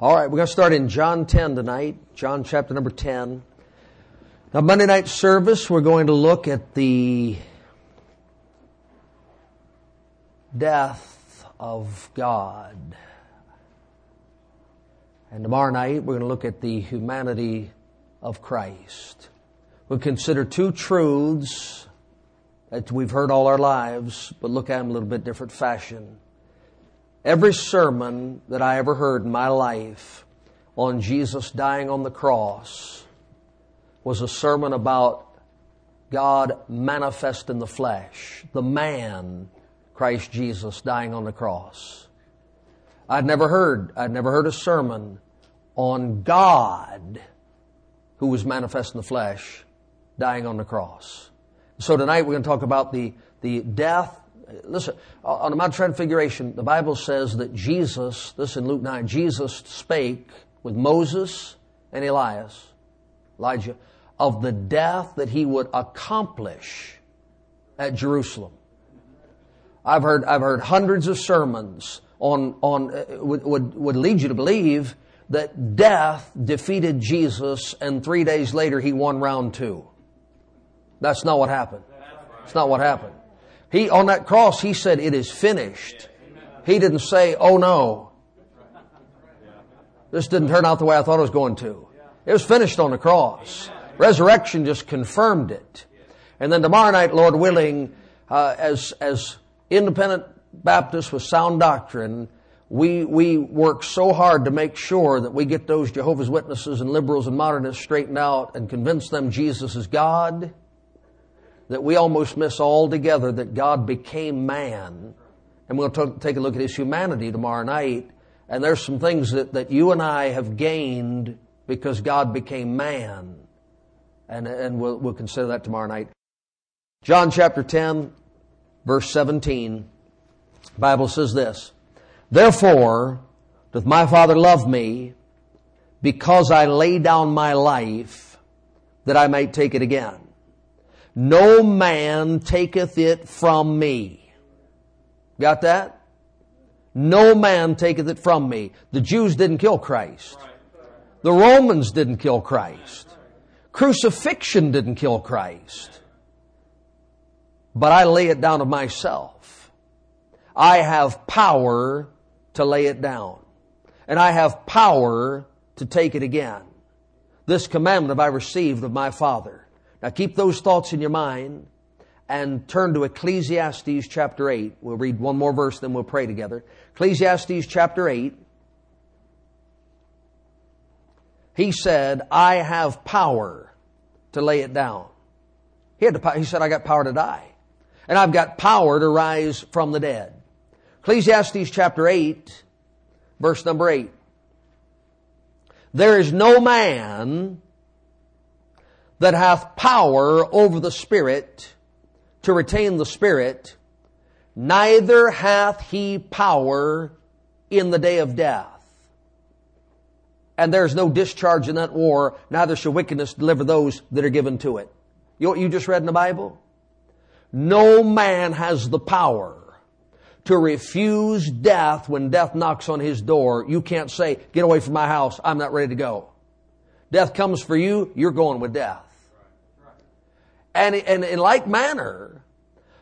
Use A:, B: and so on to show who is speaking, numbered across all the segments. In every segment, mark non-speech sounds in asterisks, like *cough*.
A: All right, we're going to start in John 10 tonight, John chapter number 10. Now, Monday night service, we're going to look at the death of God. And tomorrow night, we're going to look at the humanity of Christ. We'll consider two truths that we've heard all our lives, but look at them a little bit different fashion. Every sermon that I ever heard in my life on Jesus dying on the cross was a sermon about God manifest in the flesh, the man, Christ Jesus, dying on the cross. I'd never heard, I'd never heard a sermon on God who was manifest in the flesh, dying on the cross. So tonight we're going to talk about the, the death, Listen, on the Mount Transfiguration, the Bible says that Jesus, this in Luke 9, Jesus spake with Moses and Elias, Elijah, of the death that he would accomplish at Jerusalem. I've heard, I've heard hundreds of sermons on, on, uh, would, would, would lead you to believe that death defeated Jesus and three days later he won round two. That's not what happened. It's not what happened. He, on that cross, he said, it is finished. He didn't say, oh no. This didn't turn out the way I thought it was going to. It was finished on the cross. Resurrection just confirmed it. And then tomorrow night, Lord willing, uh, as, as independent Baptists with sound doctrine, we, we work so hard to make sure that we get those Jehovah's Witnesses and liberals and modernists straightened out and convince them Jesus is God that we almost miss altogether that God became man. And we'll t- take a look at his humanity tomorrow night. And there's some things that, that you and I have gained because God became man. And, and we'll, we'll consider that tomorrow night. John chapter 10, verse 17. Bible says this. Therefore, doth my Father love me because I lay down my life that I might take it again. No man taketh it from me. Got that? No man taketh it from me. The Jews didn't kill Christ. The Romans didn't kill Christ. Crucifixion didn't kill Christ. But I lay it down of myself. I have power to lay it down. And I have power to take it again. This commandment have I received of my Father. Now keep those thoughts in your mind and turn to Ecclesiastes chapter 8. We'll read one more verse, then we'll pray together. Ecclesiastes chapter 8. He said, I have power to lay it down. He, had to, he said, I got power to die. And I've got power to rise from the dead. Ecclesiastes chapter 8, verse number 8. There is no man that hath power over the Spirit to retain the Spirit, neither hath he power in the day of death. And there is no discharge in that war, neither shall wickedness deliver those that are given to it. You know what you just read in the Bible? No man has the power to refuse death when death knocks on his door. You can't say, get away from my house, I'm not ready to go. Death comes for you, you're going with death. And, and in like manner,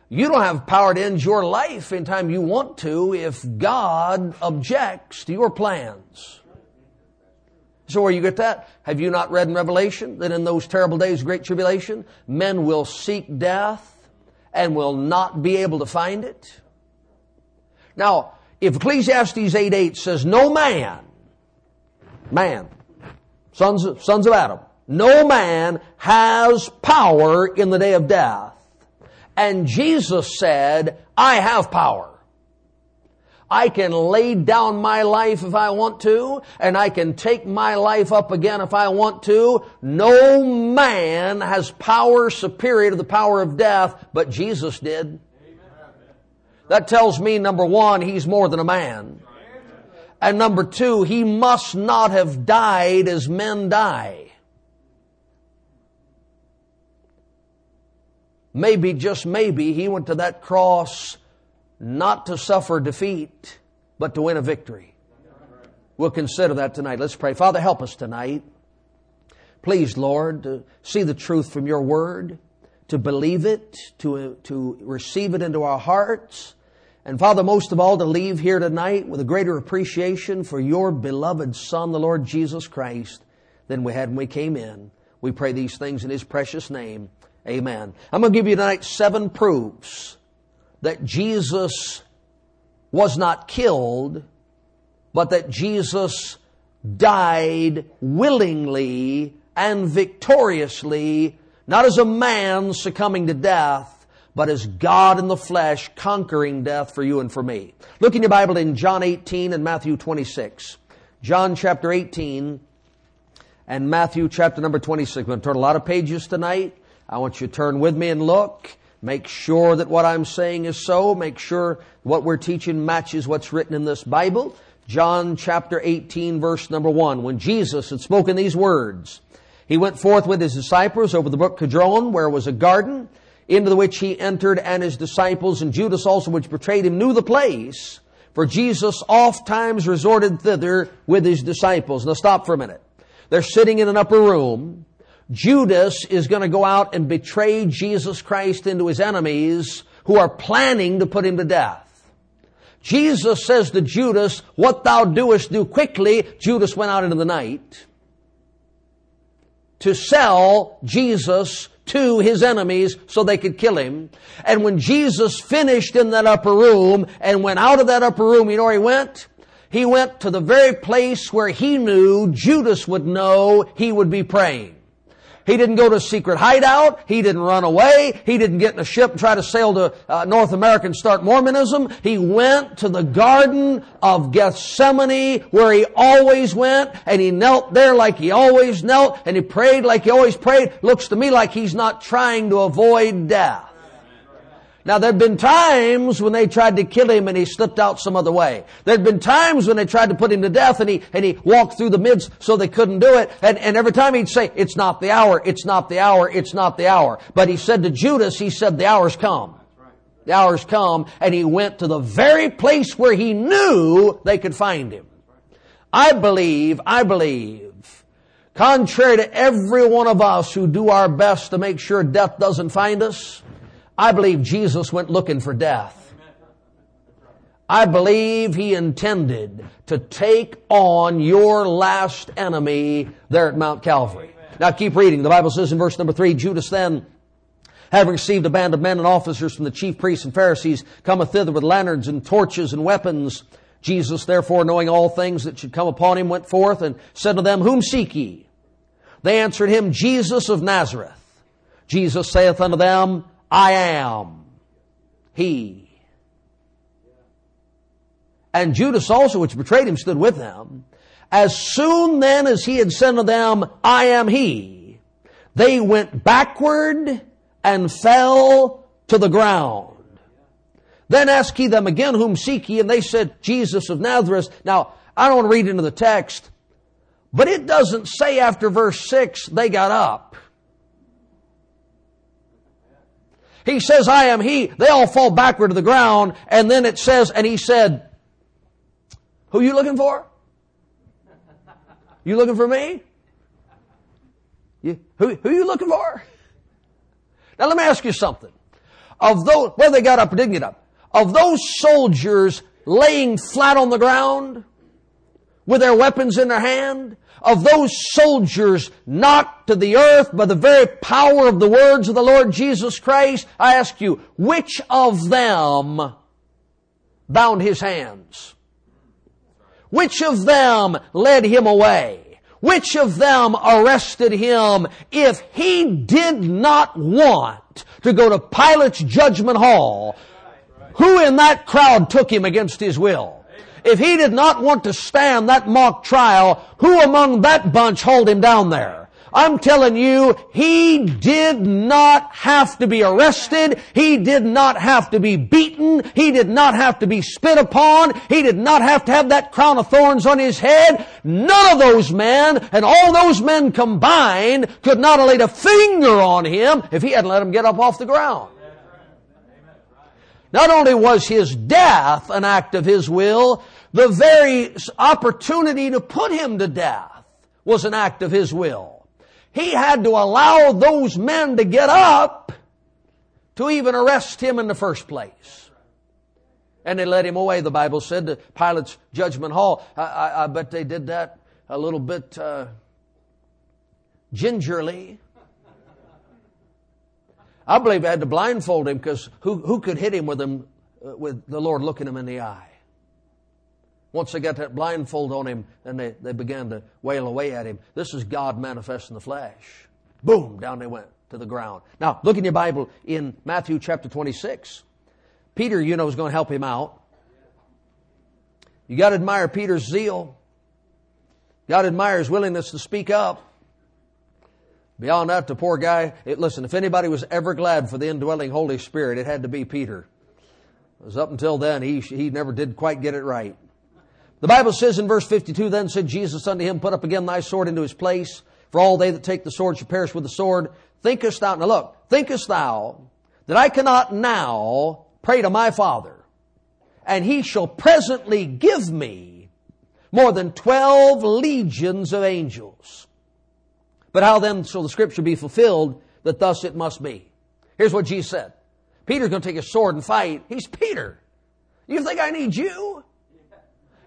A: you don't have power to end your life anytime you want to if God objects to your plans. So where you get that? Have you not read in Revelation that in those terrible days of great tribulation, men will seek death and will not be able to find it? Now, if Ecclesiastes 8 8 says, no man, man, sons of, sons of Adam, no man has power in the day of death. And Jesus said, I have power. I can lay down my life if I want to, and I can take my life up again if I want to. No man has power superior to the power of death, but Jesus did. That tells me, number one, he's more than a man. And number two, he must not have died as men die. maybe, just maybe, he went to that cross not to suffer defeat, but to win a victory. We'll consider that tonight. Let's pray. Father, help us tonight. Please, Lord, to see the truth from your word, to believe it, to, to receive it into our hearts. And Father, most of all, to leave here tonight with a greater appreciation for your beloved Son, the Lord Jesus Christ, than we had when we came in. We pray these things in His precious name. Amen. I'm going to give you tonight seven proofs that Jesus was not killed, but that Jesus died willingly and victoriously, not as a man succumbing to death, but as God in the flesh conquering death for you and for me. Look in your Bible in John 18 and Matthew 26. John chapter 18 and Matthew chapter number 26. I'm going to turn a lot of pages tonight. I want you to turn with me and look. Make sure that what I'm saying is so. Make sure what we're teaching matches what's written in this Bible. John chapter 18 verse number 1. When Jesus had spoken these words, he went forth with his disciples over the brook Kidron, where was a garden, into which he entered, and his disciples, and Judas also, which betrayed him, knew the place, for Jesus oft times resorted thither with his disciples. Now stop for a minute. They're sitting in an upper room. Judas is going to go out and betray Jesus Christ into his enemies who are planning to put him to death. Jesus says to Judas, what thou doest do quickly. Judas went out into the night to sell Jesus to his enemies so they could kill him. And when Jesus finished in that upper room and went out of that upper room, you know where he went? He went to the very place where he knew Judas would know he would be praying. He didn't go to a secret hideout. He didn't run away. He didn't get in a ship and try to sail to uh, North America and start Mormonism. He went to the Garden of Gethsemane where he always went and he knelt there like he always knelt and he prayed like he always prayed. Looks to me like he's not trying to avoid death. Now there'd been times when they tried to kill him and he slipped out some other way. There'd been times when they tried to put him to death and he, and he walked through the midst so they couldn't do it. And, and every time he'd say, it's not the hour, it's not the hour, it's not the hour. But he said to Judas, he said, the hour's come. The hour's come and he went to the very place where he knew they could find him. I believe, I believe, contrary to every one of us who do our best to make sure death doesn't find us, I believe Jesus went looking for death. I believe he intended to take on your last enemy there at Mount Calvary. Now keep reading. The Bible says in verse number three, Judas then, having received a band of men and officers from the chief priests and Pharisees, cometh thither with lanterns and torches and weapons. Jesus therefore, knowing all things that should come upon him, went forth and said to them, Whom seek ye? They answered him, Jesus of Nazareth. Jesus saith unto them, I am he. And Judas also, which betrayed him, stood with them. As soon then as he had said to them, I am he, they went backward and fell to the ground. Then asked he them again, whom seek ye? And they said, Jesus of Nazareth. Now, I don't want to read into the text, but it doesn't say after verse 6 they got up. He says, I am he. They all fall backward to the ground. And then it says, and he said, who you looking for? You looking for me? You, who, who you looking for? Now let me ask you something. Of those, whether they got up or didn't get up, of those soldiers laying flat on the ground with their weapons in their hand, of those soldiers knocked to the earth by the very power of the words of the Lord Jesus Christ, I ask you, which of them bound his hands? Which of them led him away? Which of them arrested him if he did not want to go to Pilate's judgment hall? Who in that crowd took him against his will? If he did not want to stand that mock trial, who among that bunch hauled him down there? I'm telling you, he did not have to be arrested. He did not have to be beaten. He did not have to be spit upon. He did not have to have that crown of thorns on his head. None of those men and all those men combined could not have laid a finger on him if he hadn't let him get up off the ground. Not only was his death an act of his will, The very opportunity to put him to death was an act of his will. He had to allow those men to get up to even arrest him in the first place. And they led him away, the Bible said, to Pilate's judgment hall. I, I, I bet they did that a little bit uh, gingerly. I believe they had to blindfold him because who, who could hit him with him, uh, with the Lord looking him in the eye? Once they got that blindfold on him, then they, they began to wail away at him. This is God manifest in the flesh. Boom, down they went to the ground. Now, look in your Bible in Matthew chapter 26. Peter, you know, is going to help him out. You got to admire Peter's zeal. You got to admire his willingness to speak up. Beyond that, the poor guy, it, listen, if anybody was ever glad for the indwelling Holy Spirit, it had to be Peter. Because up until then, he, he never did quite get it right. The Bible says in verse 52, then said Jesus unto him, put up again thy sword into his place, for all they that take the sword shall perish with the sword. Thinkest thou, now look, thinkest thou that I cannot now pray to my Father, and he shall presently give me more than twelve legions of angels. But how then shall the scripture be fulfilled that thus it must be? Here's what Jesus said. Peter's going to take his sword and fight. He's Peter. You think I need you?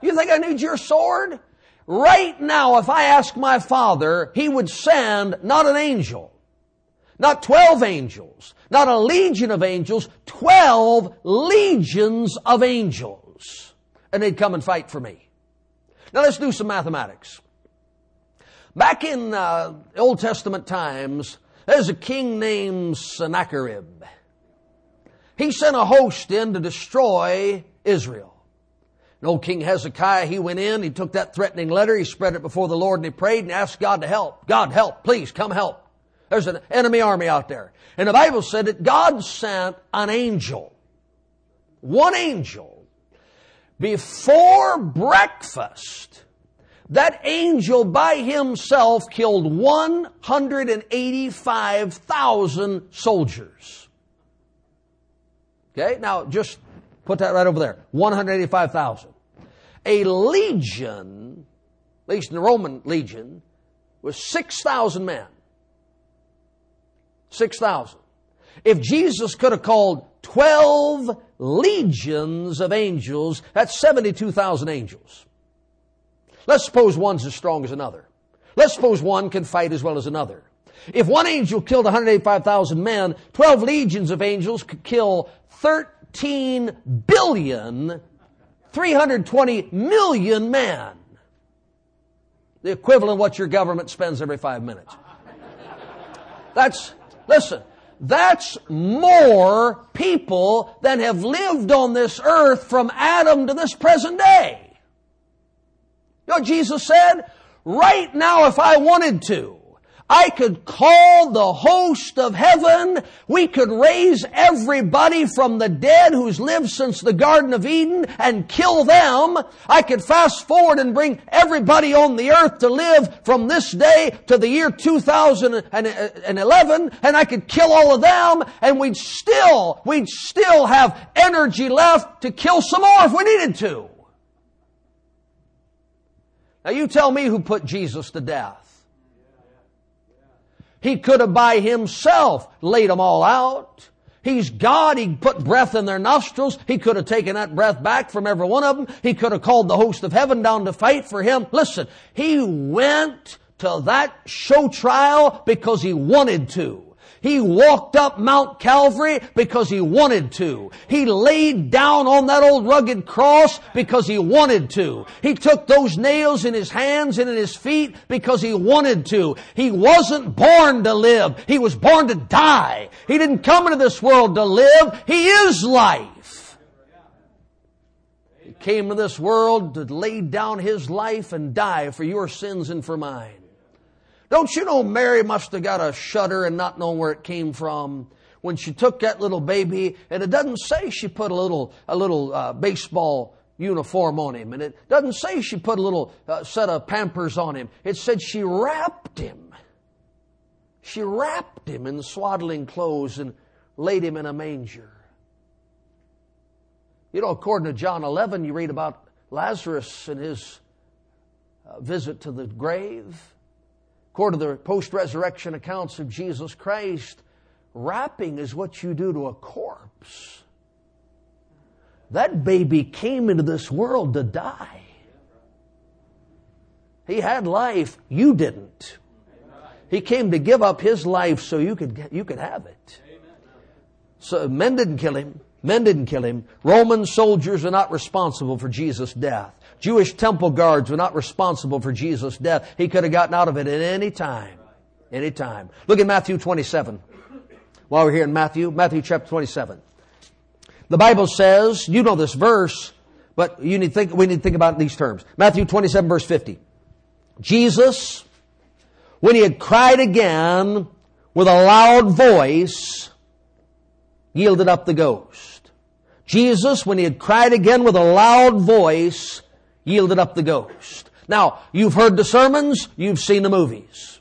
A: You think I need your sword? Right now, if I ask my father, he would send not an angel, not 12 angels, not a legion of angels, 12 legions of angels. And they'd come and fight for me. Now let's do some mathematics. Back in uh, Old Testament times, there's a king named Sennacherib. He sent a host in to destroy Israel. Old King Hezekiah, he went in, he took that threatening letter, he spread it before the Lord and he prayed and asked God to help. God help, please come help. There's an enemy army out there. And the Bible said that God sent an angel. One angel. Before breakfast, that angel by himself killed 185,000 soldiers. Okay, now just put that right over there. 185,000. A legion, at least in the Roman legion, was 6,000 men. 6,000. If Jesus could have called 12 legions of angels, that's 72,000 angels. Let's suppose one's as strong as another. Let's suppose one can fight as well as another. If one angel killed 185,000 men, 12 legions of angels could kill 13 billion, 320 million men. The equivalent of what your government spends every five minutes. That's, Listen, that's more people than have lived on this earth from Adam to this present day. You know Jesus said? Right now, if I wanted to, I could call the host of heaven. We could raise everybody from the dead who's lived since the Garden of Eden and kill them. I could fast forward and bring everybody on the earth to live from this day to the year 2011 and I could kill all of them and we'd still, we'd still have energy left to kill some more if we needed to. Now you tell me who put Jesus to death. He could have by himself laid them all out. He's God. He put breath in their nostrils. He could have taken that breath back from every one of them. He could have called the host of heaven down to fight for him. Listen, he went to that show trial because he wanted to. He walked up Mount Calvary because he wanted to. He laid down on that old rugged cross because he wanted to. He took those nails in his hands and in his feet because he wanted to. He wasn't born to live. He was born to die. He didn't come into this world to live. He is life. He came to this world to lay down his life and die for your sins and for mine. Don't you know Mary must have got a shudder and not know where it came from when she took that little baby, and it doesn't say she put a little a little uh, baseball uniform on him, and it doesn't say she put a little uh, set of Pampers on him. It said she wrapped him. She wrapped him in swaddling clothes and laid him in a manger. You know, according to John 11, you read about Lazarus and his uh, visit to the grave. According to the post resurrection accounts of Jesus Christ, wrapping is what you do to a corpse. That baby came into this world to die. He had life, you didn't. He came to give up his life so you could, you could have it. So men didn't kill him. Men didn't kill him. Roman soldiers are not responsible for Jesus' death. Jewish temple guards were not responsible for Jesus' death. He could have gotten out of it at any time. Any time. Look at Matthew 27. While we're here in Matthew, Matthew chapter 27. The Bible says, you know this verse, but you need think, we need to think about these terms. Matthew 27 verse 50. Jesus, when he had cried again with a loud voice, yielded up the ghost. Jesus, when he had cried again with a loud voice, yielded up the ghost. Now, you've heard the sermons, you've seen the movies.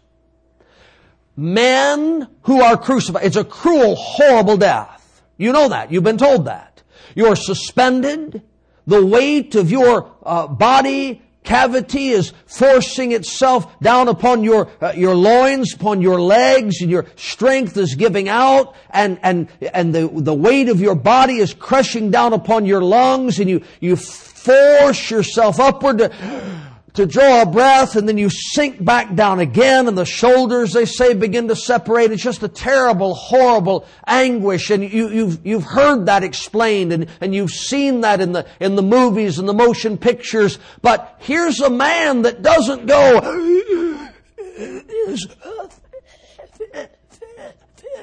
A: Men who are crucified, it's a cruel, horrible death. You know that. You've been told that. You're suspended. The weight of your uh, body cavity is forcing itself down upon your uh, your loins, upon your legs, and your strength is giving out, and and and the the weight of your body is crushing down upon your lungs, and you you force yourself upward to to draw a breath and then you sink back down again and the shoulders, they say, begin to separate. It's just a terrible, horrible anguish. And you, you've, you've heard that explained and, and you've seen that in the, in the movies and the motion pictures. But here's a man that doesn't go,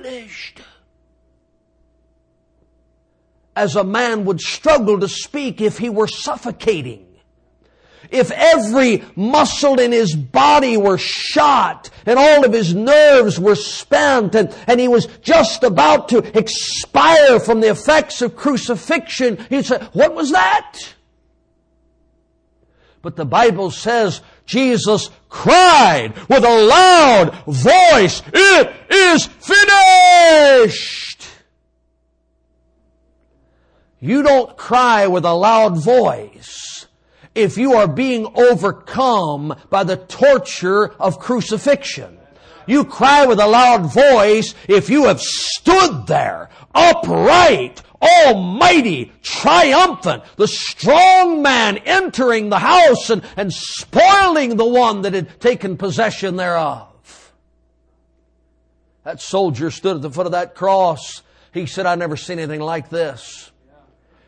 A: finished. As a man would struggle to speak if he were suffocating if every muscle in his body were shot and all of his nerves were spent and, and he was just about to expire from the effects of crucifixion, he'd say, what was that? But the Bible says Jesus cried with a loud voice, it is finished! You don't cry with a loud voice if you are being overcome by the torture of crucifixion. You cry with a loud voice if you have stood there, upright, almighty, triumphant, the strong man entering the house and, and spoiling the one that had taken possession thereof. That soldier stood at the foot of that cross. He said, I never seen anything like this.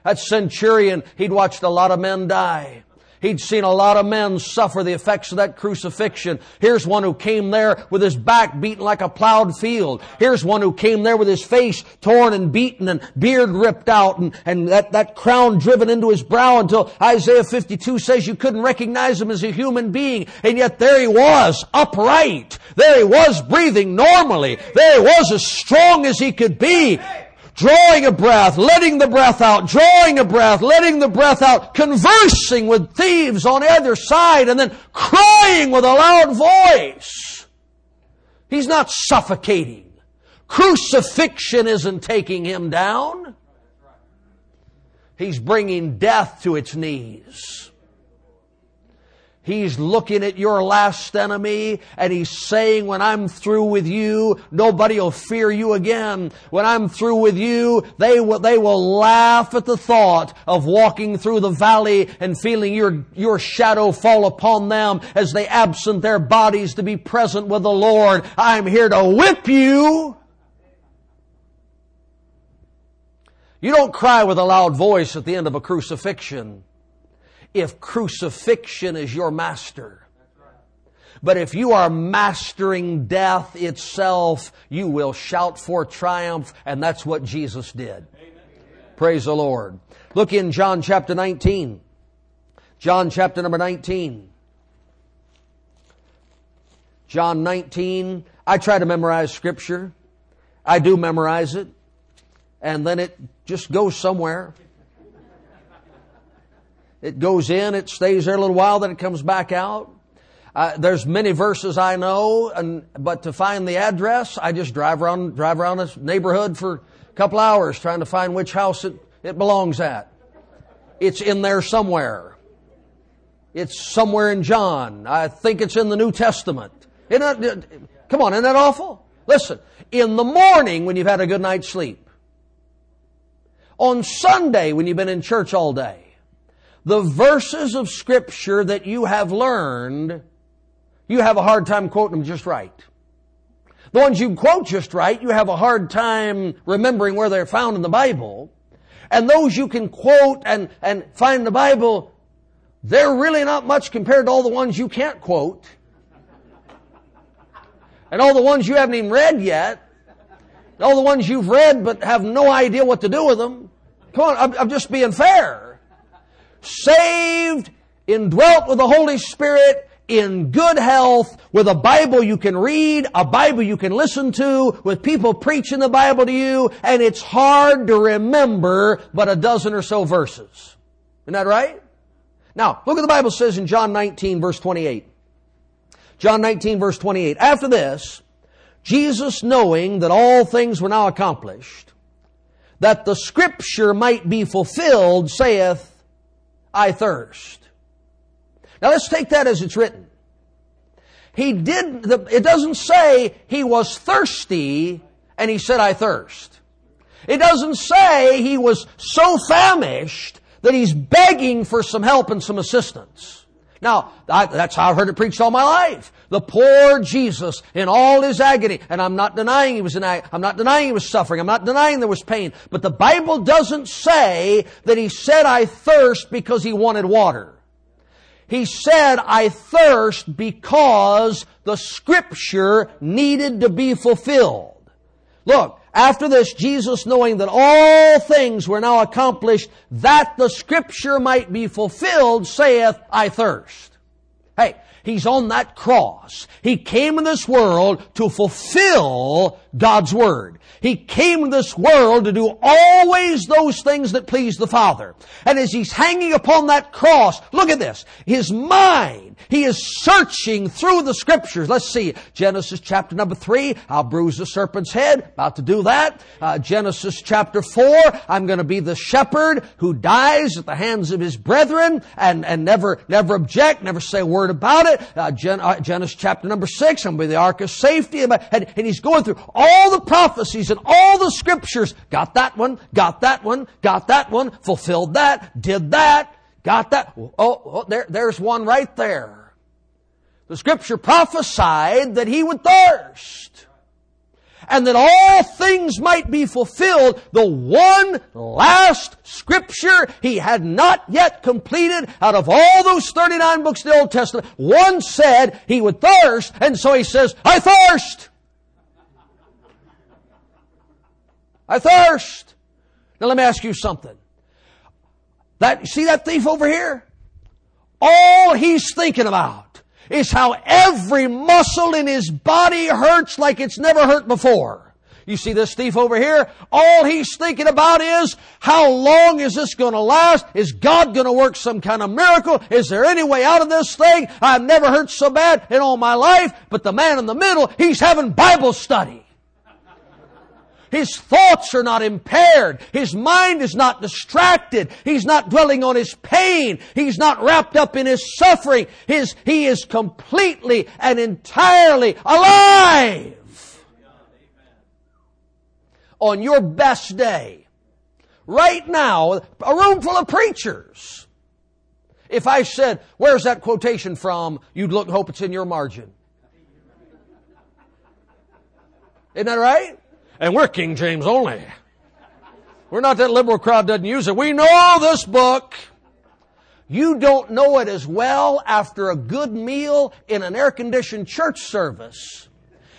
A: That centurion, he'd watched a lot of men die. He'd seen a lot of men suffer the effects of that crucifixion. Here's one who came there with his back beaten like a plowed field. Here's one who came there with his face torn and beaten and beard ripped out and, and that, that crown driven into his brow until Isaiah 52 says you couldn't recognize him as a human being. And yet there he was, upright. There he was breathing normally. There he was as strong as he could be drawing a breath, letting the breath out, drawing a breath, letting the breath out, conversing with thieves on either side, and then crying with a loud voice. He's not suffocating. Crucifixion isn't taking him down. He's bringing death to its knees. He's looking at your last enemy and he's saying, when I'm through with you, nobody will fear you again. When I'm through with you, they will, they will laugh at the thought of walking through the valley and feeling your, your shadow fall upon them as they absent their bodies to be present with the Lord. I'm here to whip you. You don't cry with a loud voice at the end of a crucifixion if crucifixion is your master. But if you are mastering death itself, you will shout for triumph, and that's what Jesus did. Amen. Praise the Lord. Look in John chapter 19. John chapter number 19. John 19. I try to memorize scripture. I do memorize it. And then it just goes somewhere. It goes in, it stays there a little while, then it comes back out. Uh, there's many verses I know, and but to find the address, I just drive around drive around this neighborhood for a couple hours trying to find which house it, it belongs at. It's in there somewhere. It's somewhere in John. I think it's in the New Testament. That, come on, isn't that awful? Listen, in the morning when you've had a good night's sleep, on Sunday when you've been in church all day, the verses of Scripture that you have learned, you have a hard time quoting them just right. The ones you quote just right, you have a hard time remembering where they're found in the Bible. And those you can quote and, and find in the Bible, they're really not much compared to all the ones you can't quote. And all the ones you haven't even read yet. All the ones you've read but have no idea what to do with them. Come on, I'm, I'm just being fair. Saved, indwelt with the Holy Spirit, in good health, with a Bible you can read, a Bible you can listen to, with people preaching the Bible to you, and it's hard to remember but a dozen or so verses. Isn't that right? Now, look what the Bible says in John 19 verse 28. John 19 verse 28. After this, Jesus knowing that all things were now accomplished, that the scripture might be fulfilled, saith, I thirst. Now let's take that as it's written. He did, it doesn't say he was thirsty and he said, I thirst. It doesn't say he was so famished that he's begging for some help and some assistance. Now, I, that's how I've heard it preached all my life. The poor Jesus in all his agony, and I'm not denying he was in I'm not denying he was suffering, I'm not denying there was pain, but the Bible doesn't say that he said, I thirst because he wanted water. He said, I thirst because the scripture needed to be fulfilled. Look, after this, Jesus knowing that all things were now accomplished, that the scripture might be fulfilled, saith, I thirst. Hey, He's on that cross. He came in this world to fulfill God's Word. He came in this world to do always those things that please the Father. And as He's hanging upon that cross, look at this. His mind, He is searching through the Scriptures. Let's see. Genesis chapter number three, I'll bruise the serpent's head. About to do that. Uh, Genesis chapter four, I'm going to be the shepherd who dies at the hands of his brethren and, and never, never object, never say a word about it it. Uh, Gen- uh, Genesis chapter number six, I'm going to be the ark of safety. And, and he's going through all the prophecies and all the scriptures. Got that one, got that one, got that one, fulfilled that, did that, got that. Oh, oh there, there's one right there. The scripture prophesied that he would thirst and that all things might be fulfilled, the one last scripture he had not yet completed out of all those 39 books of the Old Testament, one said he would thirst, and so he says, I thirst! I thirst! Now let me ask you something. That, see that thief over here? All he's thinking about is how every muscle in his body hurts like it's never hurt before. You see this thief over here? All he's thinking about is, how long is this going to last? Is God going to work some kind of miracle? Is there any way out of this thing? I've never hurt so bad in all my life. But the man in the middle, he's having Bible study. His thoughts are not impaired. His mind is not distracted. He's not dwelling on his pain. He's not wrapped up in his suffering. His, he is completely and entirely alive. On your best day, right now, a room full of preachers. If I said, where's that quotation from? You'd look, hope it's in your margin. Isn't that right? And we're King James only. We're not that liberal crowd doesn't use it. We know this book. You don't know it as well after a good meal in an air conditioned church service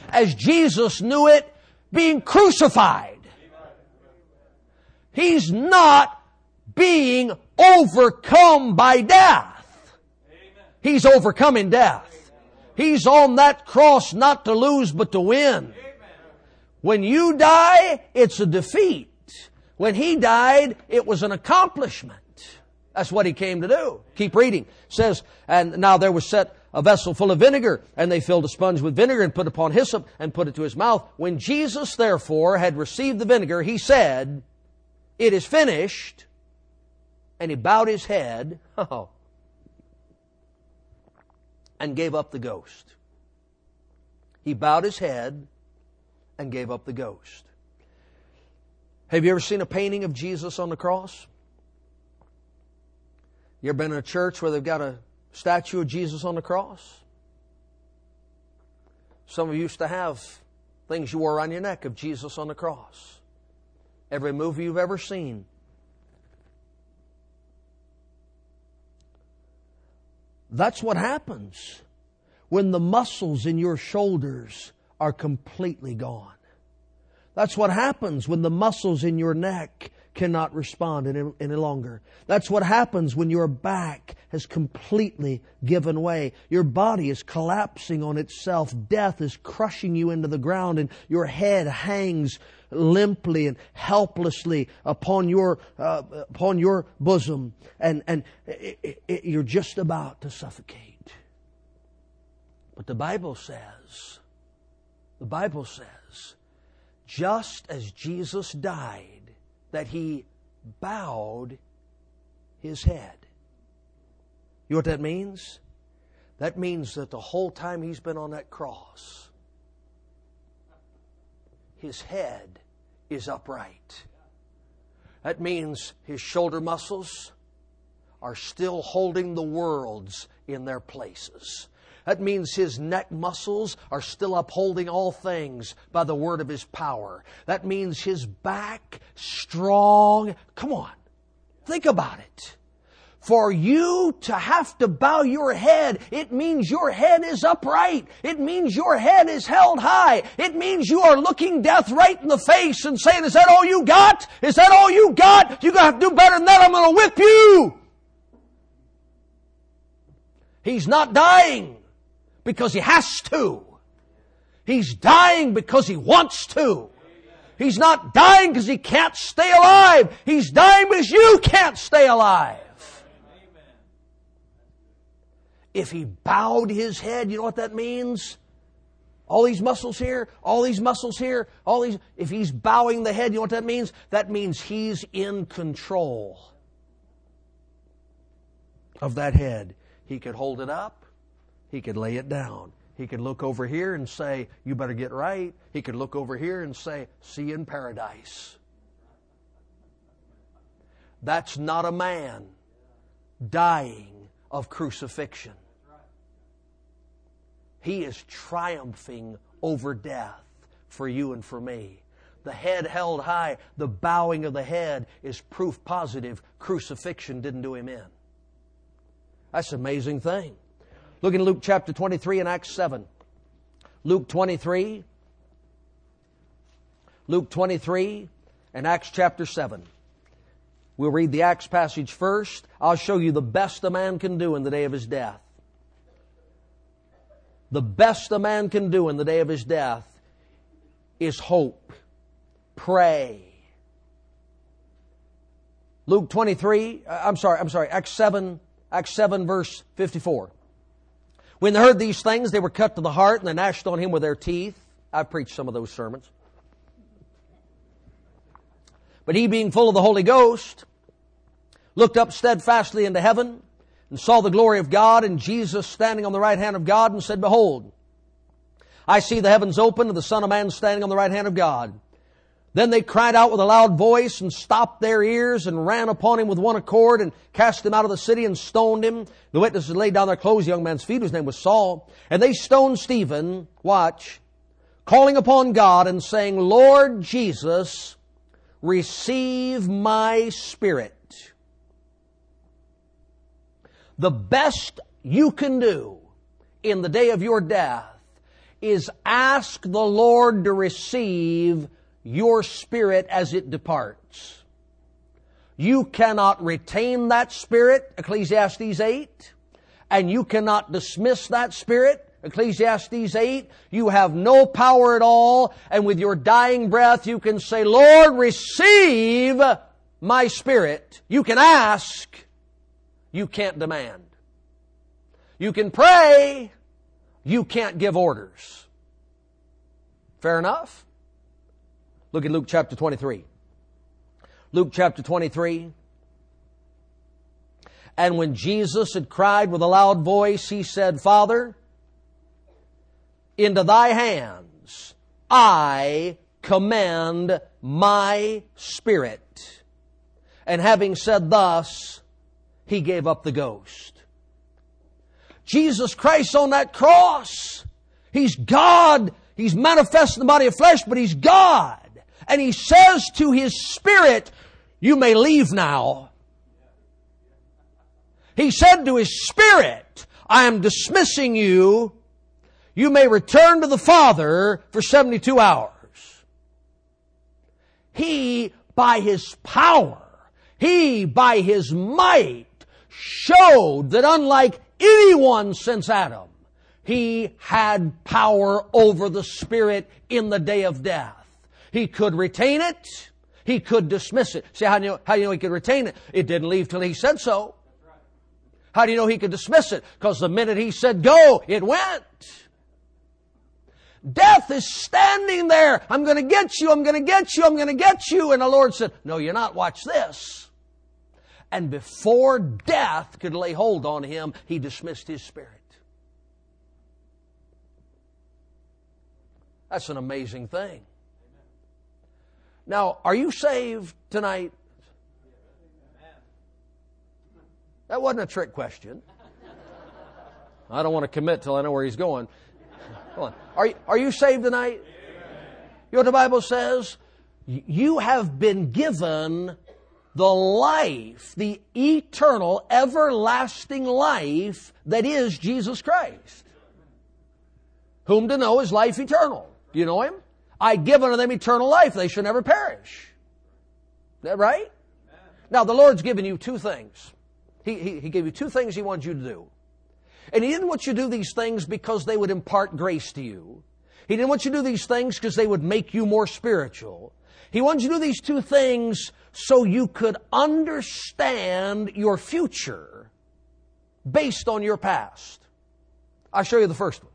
A: as Jesus knew it being crucified. He's not being overcome by death. He's overcoming death. He's on that cross not to lose but to win. When you die, it's a defeat. When he died, it was an accomplishment. That's what he came to do. Keep reading. It says, and now there was set a vessel full of vinegar, and they filled a sponge with vinegar and put upon hyssop and put it to his mouth. When Jesus therefore had received the vinegar, he said, It is finished. And he bowed his head. *laughs* Oh. and gave up the ghost. He bowed his head and gave up the ghost. Have you ever seen a painting of Jesus on the cross? You ever been in a church where they've got a statue of Jesus on the cross? Some of you used to have things you wore around your neck of Jesus on the cross. Every movie you've ever seen. That's what happens when the muscles in your shoulders are completely gone. That's what happens when the muscles in your neck cannot respond any, any, longer. That's what happens when your back has completely given way. Your body is collapsing on itself. Death is crushing you into the ground and your head hangs limply and helplessly upon your, uh, upon your bosom and, and it, it, it, you're just about to suffocate. But the Bible says, the Bible says, just as Jesus died, that he bowed his head. You know what that means? That means that the whole time he's been on that cross, his head is upright. That means his shoulder muscles are still holding the worlds in their places. That means his neck muscles are still upholding all things by the word of his power. That means his back strong. Come on. Think about it. For you to have to bow your head, it means your head is upright. It means your head is held high. It means you are looking death right in the face and saying, is that all you got? Is that all you got? You're gonna have to do better than that. I'm gonna whip you. He's not dying because he has to. He's dying because he wants to. He's not dying because he can't stay alive. He's dying because you can't stay alive. If he bowed his head, you know what that means? All these muscles here, all these muscles here, all these, if he's bowing the head, you know what that means? That means he's in control of that head. He could hold it up, he could lay it down. He could look over here and say, You better get right. He could look over here and say, See you in paradise. That's not a man dying of crucifixion. He is triumphing over death for you and for me. The head held high, the bowing of the head is proof positive crucifixion didn't do him in. That's an amazing thing. Look in Luke chapter 23 and Acts 7. Luke 23. Luke 23 and Acts chapter 7. We'll read the Acts passage first. I'll show you the best a man can do in the day of his death. The best a man can do in the day of his death is hope. Pray. Luke 23, uh, I'm sorry, I'm sorry, Acts 7, Acts 7 verse 54. When they heard these things, they were cut to the heart and they gnashed on him with their teeth. I've preached some of those sermons. But he, being full of the Holy Ghost, looked up steadfastly into heaven and saw the glory of God and Jesus standing on the right hand of God and said, Behold, I see the heavens open and the Son of Man standing on the right hand of God. Then they cried out with a loud voice and stopped their ears and ran upon him with one accord and cast him out of the city and stoned him. The witnesses laid down their clothes, the young man's feet, whose name was Saul. And they stoned Stephen, watch, calling upon God and saying, Lord Jesus, receive my spirit. The best you can do in the day of your death is ask the Lord to receive your spirit as it departs. You cannot retain that spirit, Ecclesiastes 8, and you cannot dismiss that spirit, Ecclesiastes 8. You have no power at all, and with your dying breath you can say, Lord, receive my spirit. You can ask, you can't demand. You can pray, you can't give orders. Fair enough? Look at Luke chapter 23. Luke chapter 23 And when Jesus had cried with a loud voice, he said, Father, into thy hands I commend my spirit. And having said thus, he gave up the ghost. Jesus Christ on that cross, He's God. He's manifest in the body of flesh, but He's God. And He says to His Spirit, you may leave now. He said to His Spirit, I am dismissing you. You may return to the Father for 72 hours. He, by His power, He, by His might, showed that unlike anyone since Adam, he had power over the Spirit in the day of death. He could retain it. He could dismiss it. See how do you know, how do you know he could retain it? It didn't leave till he said so. How do you know he could dismiss it? Because the minute he said go, it went. Death is standing there. I'm going to get you. I'm going to get you. I'm going to get you. And the Lord said, no, you're not. Watch this. And before death could lay hold on him, he dismissed his spirit. That's an amazing thing. Now, are you saved tonight? That wasn't a trick question. I don't want to commit till I know where he's going. Are, you, are you saved tonight? You know what the Bible says? You have been given the life, the eternal, everlasting life that is Jesus Christ. Whom to know is life eternal. Do you know Him? I give unto them eternal life. They shall never perish. Is that right? Now, the Lord's given you two things. He, he, he gave you two things He wants you to do. And He didn't want you to do these things because they would impart grace to you. He didn't want you to do these things because they would make you more spiritual. He wants you to do these two things so you could understand your future based on your past. I'll show you the first one.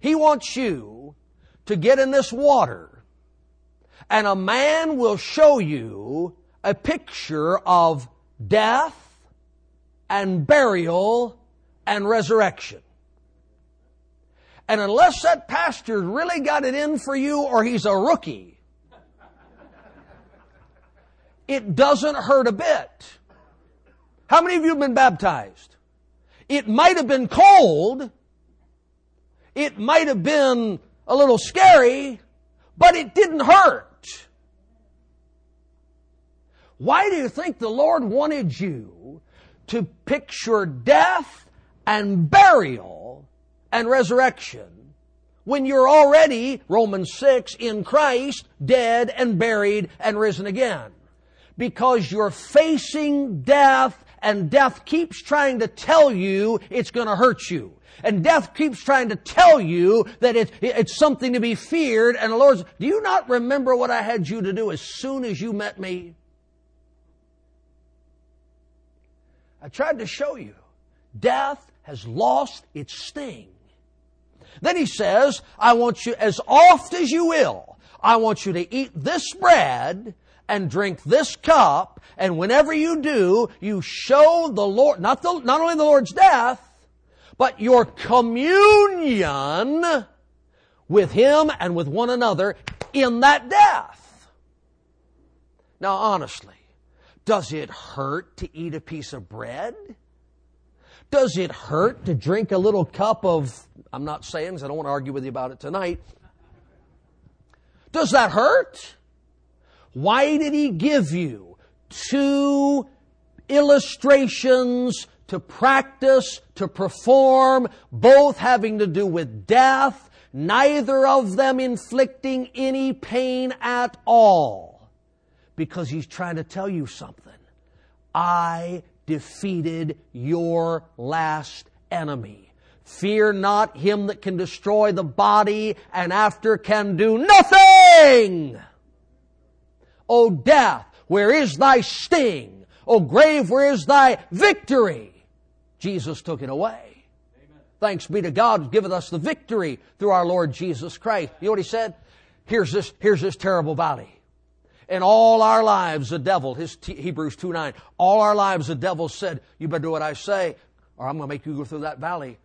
A: He wants you to get in this water and a man will show you a picture of death and burial and resurrection. And unless that pastor really got it in for you or he's a rookie, it doesn't hurt a bit. How many of you have been baptized? It might have been cold. It might have been a little scary, but it didn't hurt. Why do you think the Lord wanted you to picture death and burial and resurrection when you're already, Romans 6, in Christ, dead and buried and risen again? because you're facing death and death keeps trying to tell you it's going to hurt you. And death keeps trying to tell you that it's, it's something to be feared. And the Lord do you not remember what I had you to do as soon as you met me? I tried to show you. Death has lost its sting. Then he says, I want you, as oft as you will, I want you to eat this bread and drink this cup, and whenever you do, you show the Lord, not, the, not only the Lord's death, but your communion with Him and with one another in that death. Now, honestly, does it hurt to eat a piece of bread? Does it hurt to drink a little cup of, I'm not saying because I don't want to argue with you about it tonight. Does that hurt? Why did he give you two illustrations to practice, to perform, both having to do with death, neither of them inflicting any pain at all? Because he's trying to tell you something. I defeated your last enemy. Fear not him that can destroy the body and after can do nothing. O death, where is thy sting? O grave, where is thy victory? Jesus took it away. Amen. Thanks be to God who giveth us the victory through our Lord Jesus Christ. You know what he said? Here's this, here's this terrible valley. And all our lives, the devil, his T- Hebrews 2 9, all our lives, the devil said, You better do what I say, or I'm going to make you go through that valley.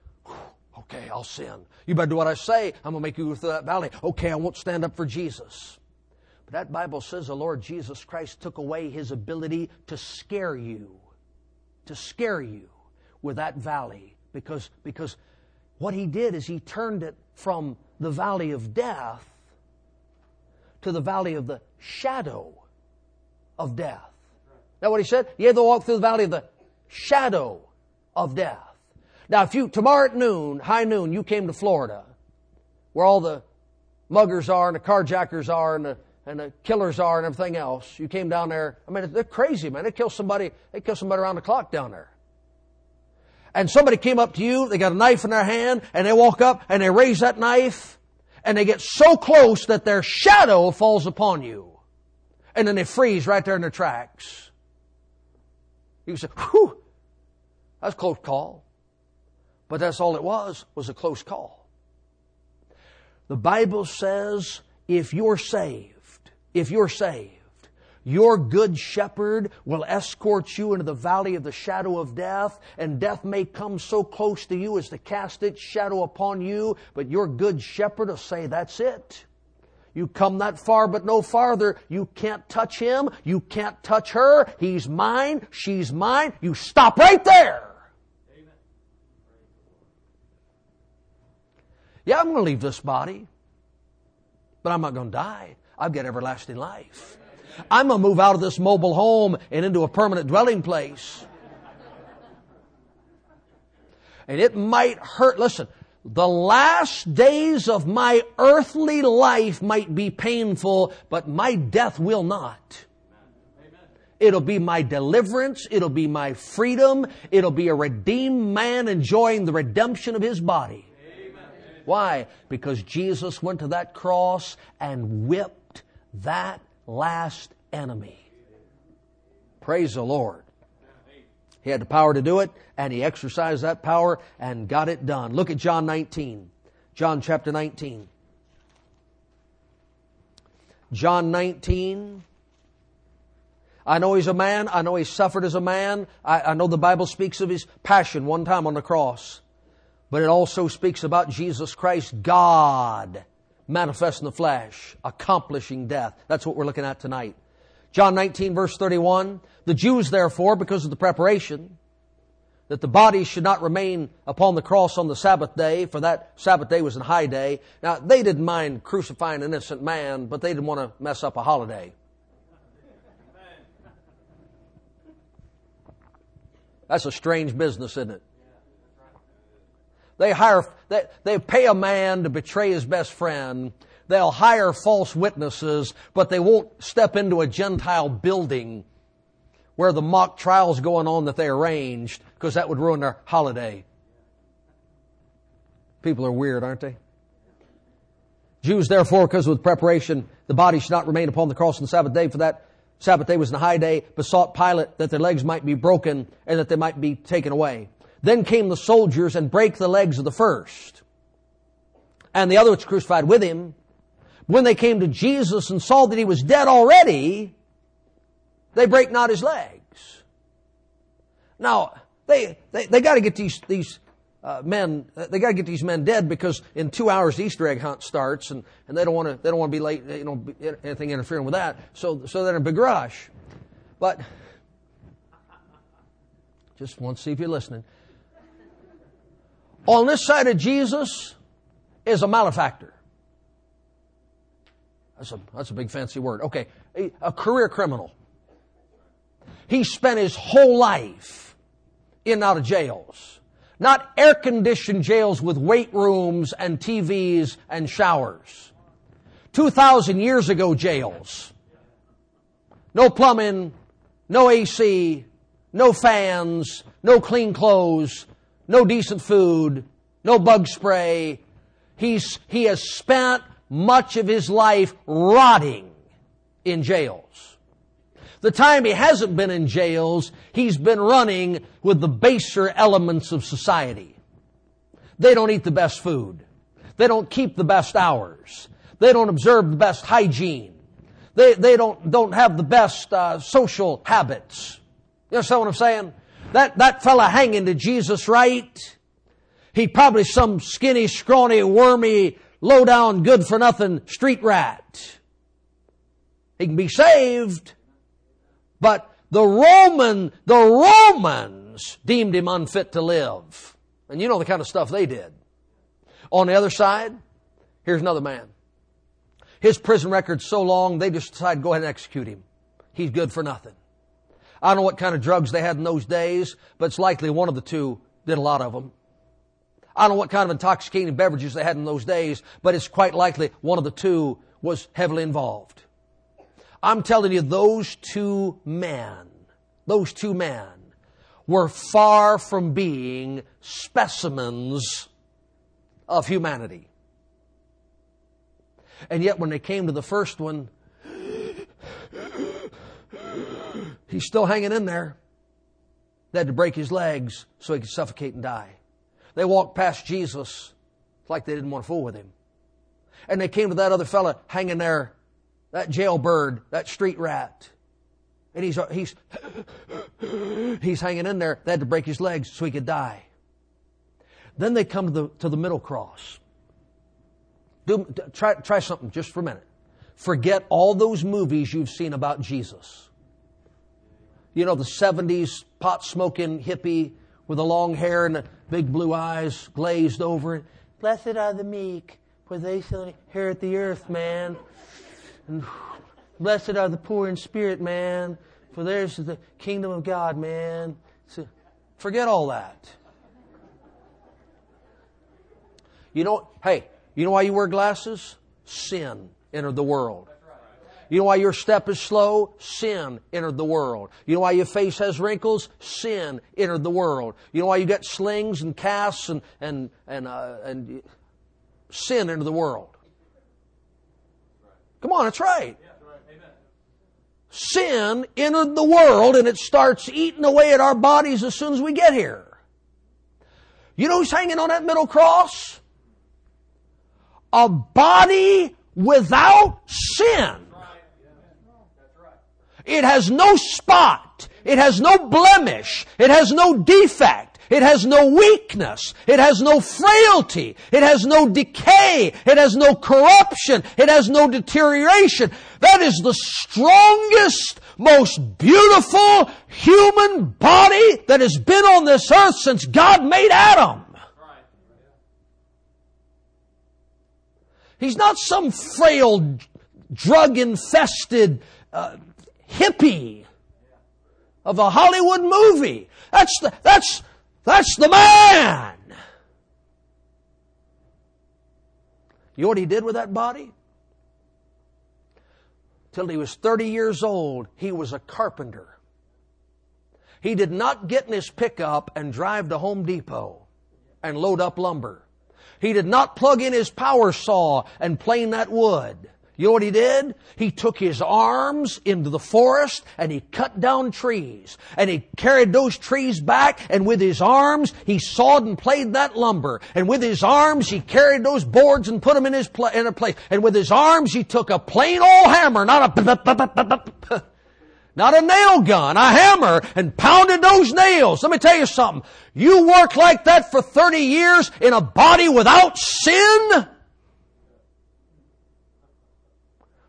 A: Okay, I'll sin. You better do what I say. I'm going to make you go through that valley. Okay, I won't stand up for Jesus. But that Bible says the Lord Jesus Christ took away his ability to scare you, to scare you with that valley. Because, because what he did is he turned it from the valley of death to the valley of the shadow of death. Now what he said? You have to walk through the valley of the shadow of death. Now if you, tomorrow at noon, high noon, you came to Florida, where all the muggers are and the carjackers are and the, and the killers are and everything else, you came down there, I mean, they're crazy, man. They kill somebody, they kill somebody around the clock down there. And somebody came up to you, they got a knife in their hand, and they walk up and they raise that knife, and they get so close that their shadow falls upon you. And then they freeze right there in their tracks. You say, whew, that's a close call. But that's all it was, was a close call. The Bible says if you're saved, if you're saved, your good shepherd will escort you into the valley of the shadow of death, and death may come so close to you as to cast its shadow upon you, but your good shepherd will say, That's it. You come that far but no farther. You can't touch him. You can't touch her. He's mine. She's mine. You stop right there. Yeah, I'm going to leave this body, but I'm not going to die. I've got everlasting life. I'm going to move out of this mobile home and into a permanent dwelling place. And it might hurt. Listen, the last days of my earthly life might be painful, but my death will not. It'll be my deliverance. It'll be my freedom. It'll be a redeemed man enjoying the redemption of his body. Why? Because Jesus went to that cross and whipped that last enemy. Praise the Lord. He had the power to do it, and he exercised that power and got it done. Look at John 19. John chapter 19. John 19. I know he's a man. I know he suffered as a man. I, I, know the Bible speaks of his passion one time on the cross. But it also speaks about Jesus Christ, God, manifest in the flesh, accomplishing death. That's what we're looking at tonight. John 19 verse 31, the Jews therefore, because of the preparation, that the body should not remain upon the cross on the Sabbath day, for that Sabbath day was a high day. Now, they didn't mind crucifying an innocent man, but they didn't want to mess up a holiday. That's a strange business, isn't it? They hire, they, they pay a man to betray his best friend. They'll hire false witnesses, but they won't step into a Gentile building where the mock trial's going on that they arranged, because that would ruin their holiday. People are weird, aren't they? Jews, therefore, because with preparation, the body should not remain upon the cross on the Sabbath day, for that Sabbath day was in a high day, besought Pilate that their legs might be broken and that they might be taken away. Then came the soldiers and brake the legs of the first. And the other was crucified with him. When they came to Jesus and saw that he was dead already, they break not his legs. Now, they, they, they gotta get these, these, uh, men, they gotta get these men dead because in two hours the Easter egg hunt starts and, and they don't wanna, they don't wanna be late, you know, anything interfering with that. So, so they're in a big rush. But, just want to see if you're listening. On this side of Jesus is a malefactor. That's a, that's a big fancy word. Okay. A, a career criminal. He spent his whole life in and out of jails. Not air conditioned jails with weight rooms and TVs and showers. 2,000 years ago jails. No plumbing, no AC, no fans, no clean clothes, no decent food, no bug spray. He's, he has spent much of his life rotting in jails. The time he hasn't been in jails, he's been running with the baser elements of society. They don't eat the best food. They don't keep the best hours. They don't observe the best hygiene. they, they don't, don't have the best uh, social habits. You understand what I'm saying? That, that fella hanging to Jesus right, he probably some skinny, scrawny, wormy, low down, good for nothing street rat. He can be saved, but the Roman, the Romans deemed him unfit to live. And you know the kind of stuff they did. On the other side, here's another man. His prison record's so long, they just decided to go ahead and execute him. He's good for nothing. I don't know what kind of drugs they had in those days, but it's likely one of the two did a lot of them. I don't know what kind of intoxicating beverages they had in those days, but it's quite likely one of the two was heavily involved. I'm telling you, those two men, those two men were far from being specimens of humanity. And yet when they came to the first one, he's still hanging in there. They had to break his legs so he could suffocate and die. They walked past Jesus like they didn't want to fool with him. And they came to that other fella hanging there, that jailbird, that street rat. And he's, he's, he's hanging in there. They had to break his legs so he could die. Then they come to the, to the middle cross. Do, try, try something just for a minute. Forget all those movies you've seen about Jesus. You know, the 70s pot smoking hippie with the long hair and the big blue eyes glazed over. Blessed are the meek, for they shall inherit the earth, man. And blessed are the poor in spirit, man, for theirs is the kingdom of God, man. So forget all that. You know, hey, you know why you wear glasses? Sin entered the world. You know why your step is slow? Sin entered the world. You know why your face has wrinkles? Sin entered the world. You know why you got slings and casts and and and uh, and sin entered the world. Come on, that's right. Sin entered the world and it starts eating away at our bodies as soon as we get here. You know who's hanging on that middle cross? a body without sin. It has no spot. It has no blemish. It has no defect. It has no weakness. It has no frailty. It has no decay. It has no corruption. It has no deterioration. That is the strongest, most beautiful human body that has been on this earth since God made Adam. He's not some frail, drug infested uh, hippie of a Hollywood movie. That's the, that's, that's the man. You know what he did with that body? Till he was 30 years old, he was a carpenter. He did not get in his pickup and drive to Home Depot and load up lumber. He did not plug in his power saw and plane that wood. You know what he did? He took his arms into the forest and he cut down trees. And he carried those trees back and with his arms he sawed and played that lumber. And with his arms he carried those boards and put them in his in a place. And with his arms he took a plain old hammer, not a *laughs* not a nail gun, a hammer, and pounded those nails. Let me tell you something. You work like that for 30 years in a body without sin?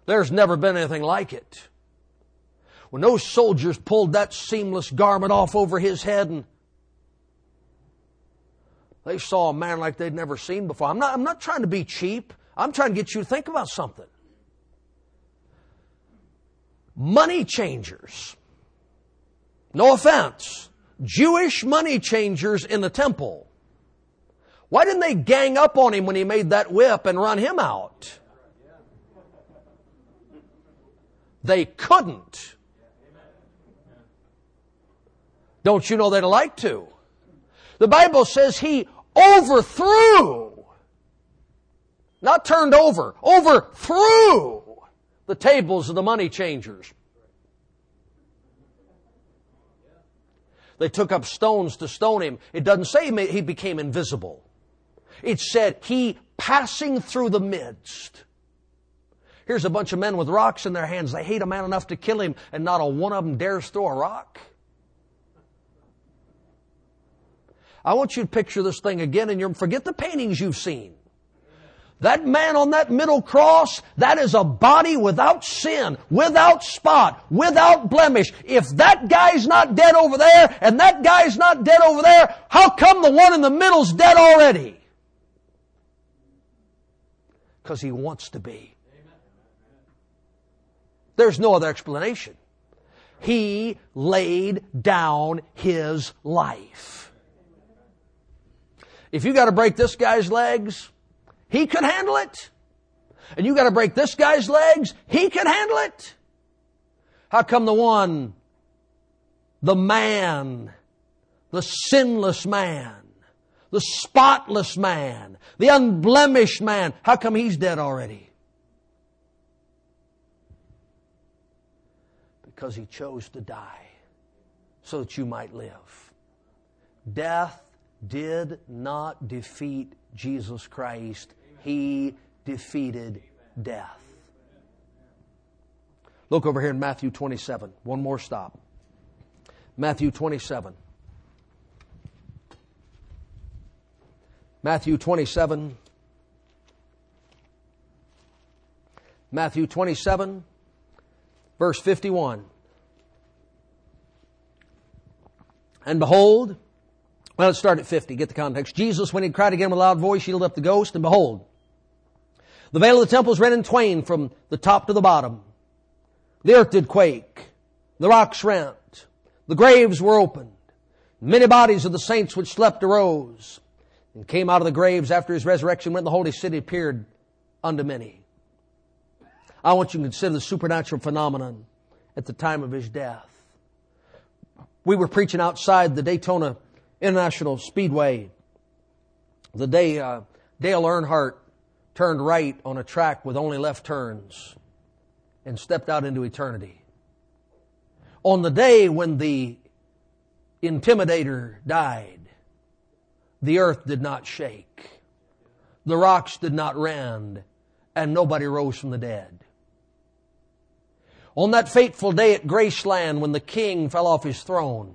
A: There's never been anything like it. When those soldiers pulled that seamless garment off over his head and they saw a man like they'd never seen before. I'm not, I'm not trying to be cheap. I'm trying to get you to think about something money changers. No offense. Jewish money changers in the temple. Why didn't they gang up on him when he made that whip and run him out? They couldn't. Don't you know they'd like to? The Bible says he overthrew, not turned over, overthrew the tables of the money changers. They took up stones to stone him. It doesn't say he became invisible. It said he passing through the midst. Here's a bunch of men with rocks in their hands. They hate a man enough to kill him, and not a one of them dares throw a rock. I want you to picture this thing again, and forget the paintings you've seen. That man on that middle cross, that is a body without sin, without spot, without blemish. If that guy's not dead over there and that guy's not dead over there, how come the one in the middle's dead already? Because he wants to be. There's no other explanation. He laid down his life. If you got to break this guy's legs, he could handle it. And you got to break this guy's legs. He can handle it. How come the one, the man, the sinless man, the spotless man, the unblemished man, how come he's dead already? Because he chose to die so that you might live. Death did not defeat Jesus Christ he defeated death. Look over here in Matthew 27. One more stop. Matthew 27. Matthew 27. Matthew 27, verse 51. And behold, well, let's start at 50, get the context. Jesus, when he cried again with a loud voice, yielded up the ghost, and behold, the veil of the temple was rent in twain from the top to the bottom. The earth did quake. The rocks rent. The graves were opened. Many bodies of the saints which slept arose and came out of the graves after his resurrection when the holy city appeared unto many. I want you to consider the supernatural phenomenon at the time of his death. We were preaching outside the Daytona International Speedway the day uh, Dale Earnhardt turned right on a track with only left turns and stepped out into eternity. On the day when the intimidator died, the earth did not shake, the rocks did not rend, and nobody rose from the dead. On that fateful day at Graceland when the king fell off his throne,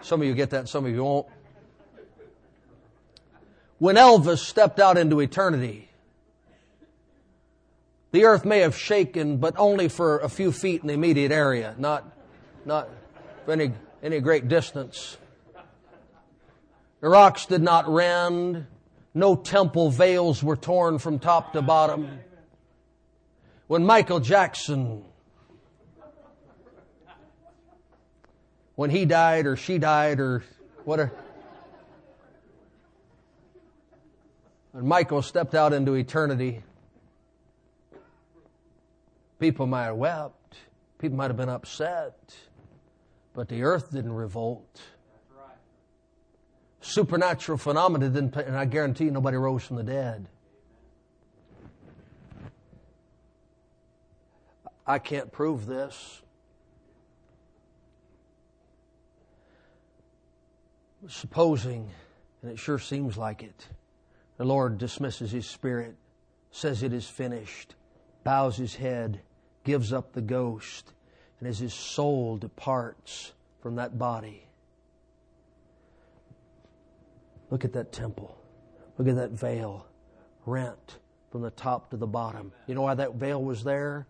A: some of you get that, some of you won't when Elvis stepped out into eternity, the earth may have shaken, but only for a few feet in the immediate area, not, not for any, any great distance. The rocks did not rend. No temple veils were torn from top to bottom. When Michael Jackson, when he died or she died or whatever, And Michael stepped out into eternity. People might have wept. People might have been upset. But the earth didn't revolt. Supernatural phenomena didn't, and I guarantee nobody rose from the dead. I can't prove this. Supposing, and it sure seems like it, the Lord dismisses his spirit, says it is finished, bows his head, gives up the ghost, and as his soul departs from that body, look at that temple. Look at that veil rent from the top to the bottom. You know why that veil was there?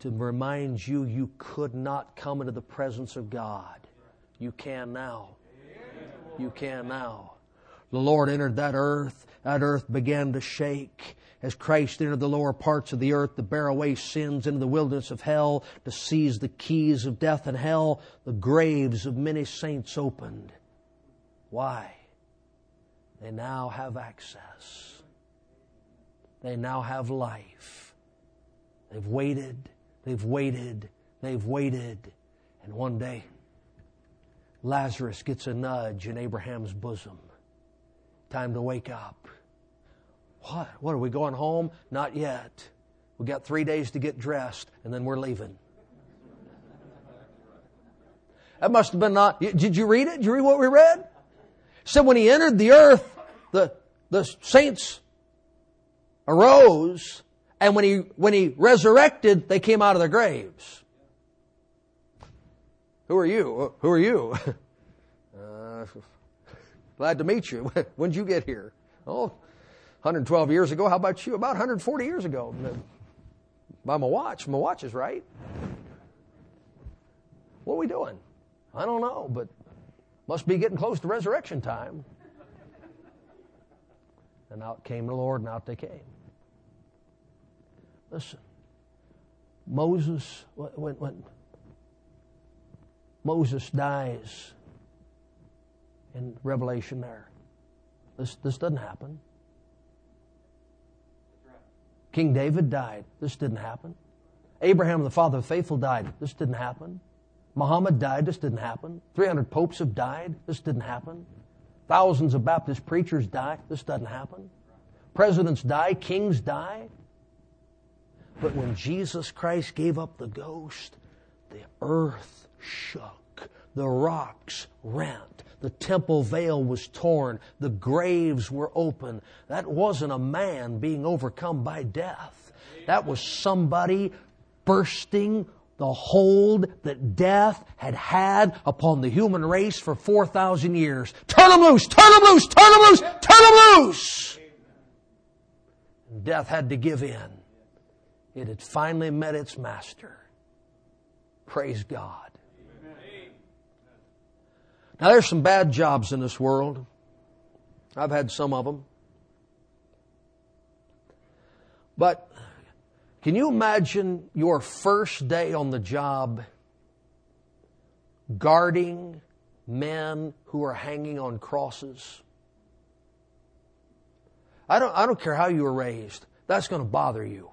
A: To remind you you could not come into the presence of God. You can now. You can now. The Lord entered that earth that earth began to shake as Christ entered the lower parts of the earth to bear away sins into the wilderness of hell, to seize the keys of death and hell, the graves of many saints opened. Why? They now have access. They now have life. They've waited, they've waited, they've waited, and one day Lazarus gets a nudge in Abraham's bosom. Time to wake up. What? What are we going home? Not yet. We got three days to get dressed, and then we're leaving. That must have been not. Did you read it? Did you read what we read? It said when he entered the earth, the, the saints arose, and when he, when he resurrected, they came out of their graves. Who are you? Who are you? *laughs* Uh, glad to meet you. *laughs* when did you get here? Oh, 112 years ago. How about you? About 140 years ago. By my watch. My watch is right. What are we doing? I don't know, but must be getting close to resurrection time. And out came the Lord, and out they came. Listen, Moses, when, when Moses dies in Revelation there, this, this doesn't happen. King David died. This didn't happen. Abraham, the father of faithful, died. This didn't happen. Muhammad died. This didn't happen. 300 popes have died. This didn't happen. Thousands of Baptist preachers die. This doesn't happen. Presidents die. Kings die. But when Jesus Christ gave up the ghost, the earth shook. The rocks rent. The temple veil was torn. The graves were open. That wasn't a man being overcome by death. That was somebody bursting the hold that death had had upon the human race for 4,000 years. Turn them loose! Turn them loose! Turn them loose! Turn them loose! Death had to give in. It had finally met its master. Praise God. Now there's some bad jobs in this world. I've had some of them. But can you imagine your first day on the job guarding men who are hanging on crosses? I don't, I don't care how you were raised. That's going to bother you.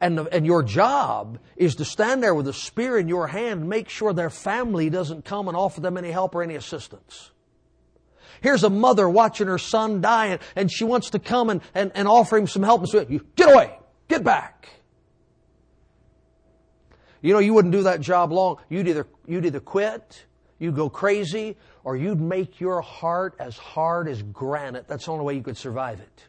A: And, and your job is to stand there with a spear in your hand and make sure their family doesn't come and offer them any help or any assistance. Here's a mother watching her son die and, and she wants to come and, and, and offer him some help and say, get away, get back. You know, you wouldn't do that job long. You'd either, you'd either quit, you'd go crazy, or you'd make your heart as hard as granite. That's the only way you could survive it.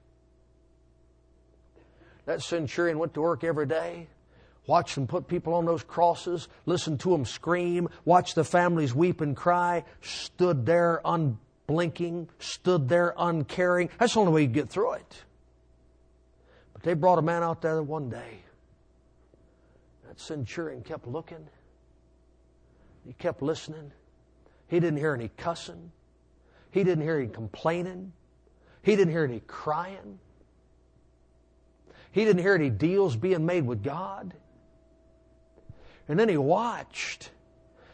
A: That centurion went to work every day, watched them put people on those crosses, listened to them scream, watched the families weep and cry, stood there unblinking, stood there uncaring. That's the only way you get through it. But they brought a man out there one day. That centurion kept looking. He kept listening. He didn't hear any cussing. He didn't hear any complaining. He didn't hear any crying. He didn't hear any deals being made with God. And then he watched.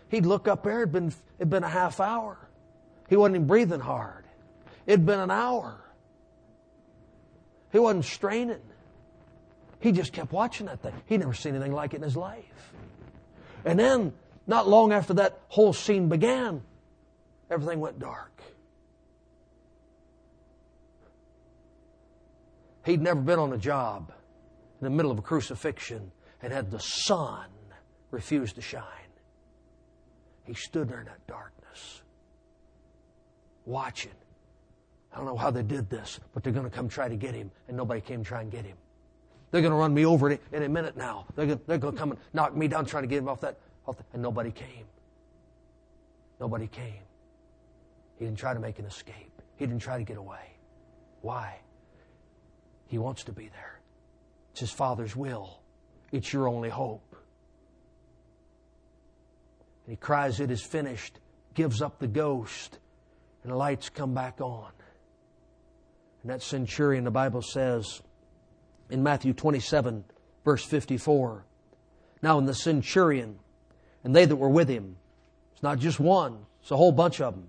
A: He'd look up there, it'd been, it'd been a half hour. He wasn't even breathing hard. It'd been an hour. He wasn't straining. He just kept watching that thing. He'd never seen anything like it in his life. And then, not long after that whole scene began, everything went dark. He'd never been on a job in the middle of a crucifixion and had the sun refuse to shine. He stood there in that darkness watching. I don't know how they did this, but they're going to come try to get him, and nobody came to try and get him. They're going to run me over in a minute now. They're going, they're going to come and knock me down trying to get him off that, off the, and nobody came. Nobody came. He didn't try to make an escape. He didn't try to get away. Why? He wants to be there. It's his Father's will. It's your only hope. And he cries, It is finished, gives up the ghost, and the lights come back on. And that centurion, the Bible says in Matthew 27, verse 54, Now, in the centurion and they that were with him, it's not just one, it's a whole bunch of them,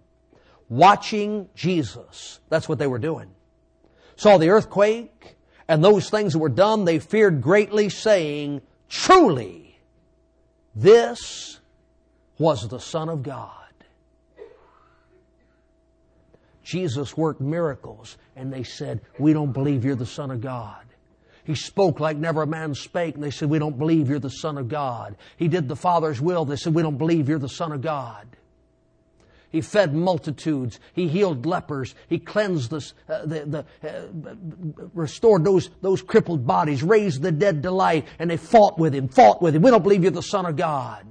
A: watching Jesus. That's what they were doing. Saw the earthquake and those things that were done, they feared greatly, saying, Truly, this was the Son of God. Jesus worked miracles, and they said, We don't believe you're the Son of God. He spoke like never a man spake, and they said, We don't believe you're the Son of God. He did the Father's will, they said, We don't believe you're the Son of God. He fed multitudes. He healed lepers. He cleansed the, uh, the, the uh, restored those, those crippled bodies, raised the dead to life, and they fought with him, fought with him. We don't believe you're the Son of God.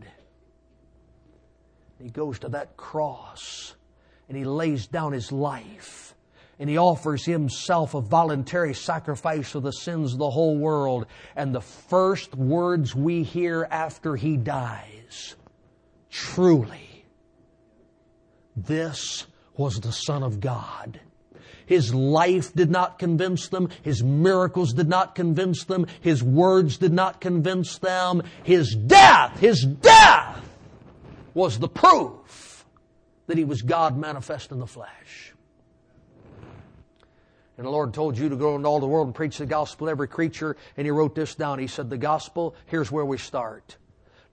A: He goes to that cross and he lays down his life and he offers himself a voluntary sacrifice for the sins of the whole world. And the first words we hear after he dies, truly, this was the Son of God. His life did not convince them. His miracles did not convince them. His words did not convince them. His death, His death was the proof that He was God manifest in the flesh. And the Lord told you to go into all the world and preach the gospel to every creature. And He wrote this down. He said, the gospel, here's where we start.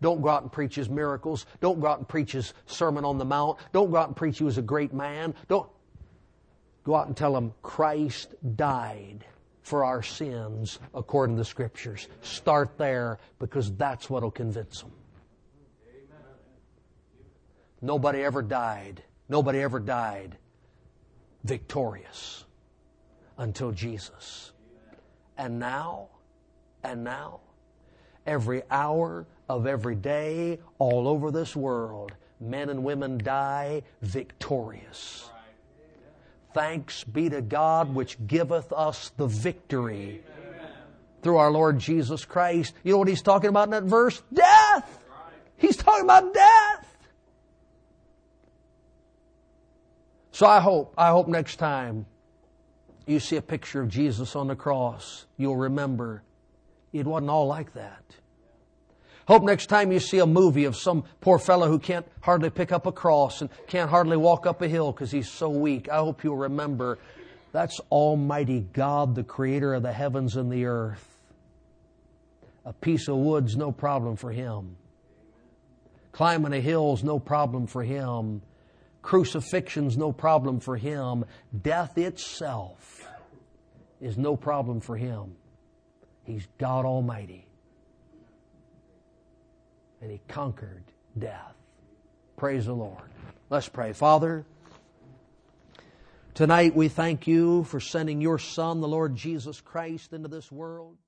A: Don't go out and preach his miracles. Don't go out and preach his Sermon on the Mount. Don't go out and preach he was a great man. Don't go out and tell him Christ died for our sins according to the scriptures. Start there because that's what will convince them. Nobody ever died. Nobody ever died victorious until Jesus. And now, and now, every hour of every day all over this world, men and women die victorious. Thanks be to God which giveth us the victory through our Lord Jesus Christ. You know what he's talking about in that verse? Death! He's talking about death! So I hope, I hope next time you see a picture of Jesus on the cross, you'll remember it wasn't all like that. Hope next time you see a movie of some poor fellow who can't hardly pick up a cross and can't hardly walk up a hill because he's so weak. I hope you'll remember that's Almighty God, the creator of the heavens and the earth. A piece of wood's no problem for him. Climbing a hill's no problem for him. Crucifixion's no problem for him. Death itself is no problem for him. He's God Almighty and he conquered death. Praise the Lord. Let's pray. Father, tonight we thank you for sending your Son, the Lord Jesus Christ, into this world.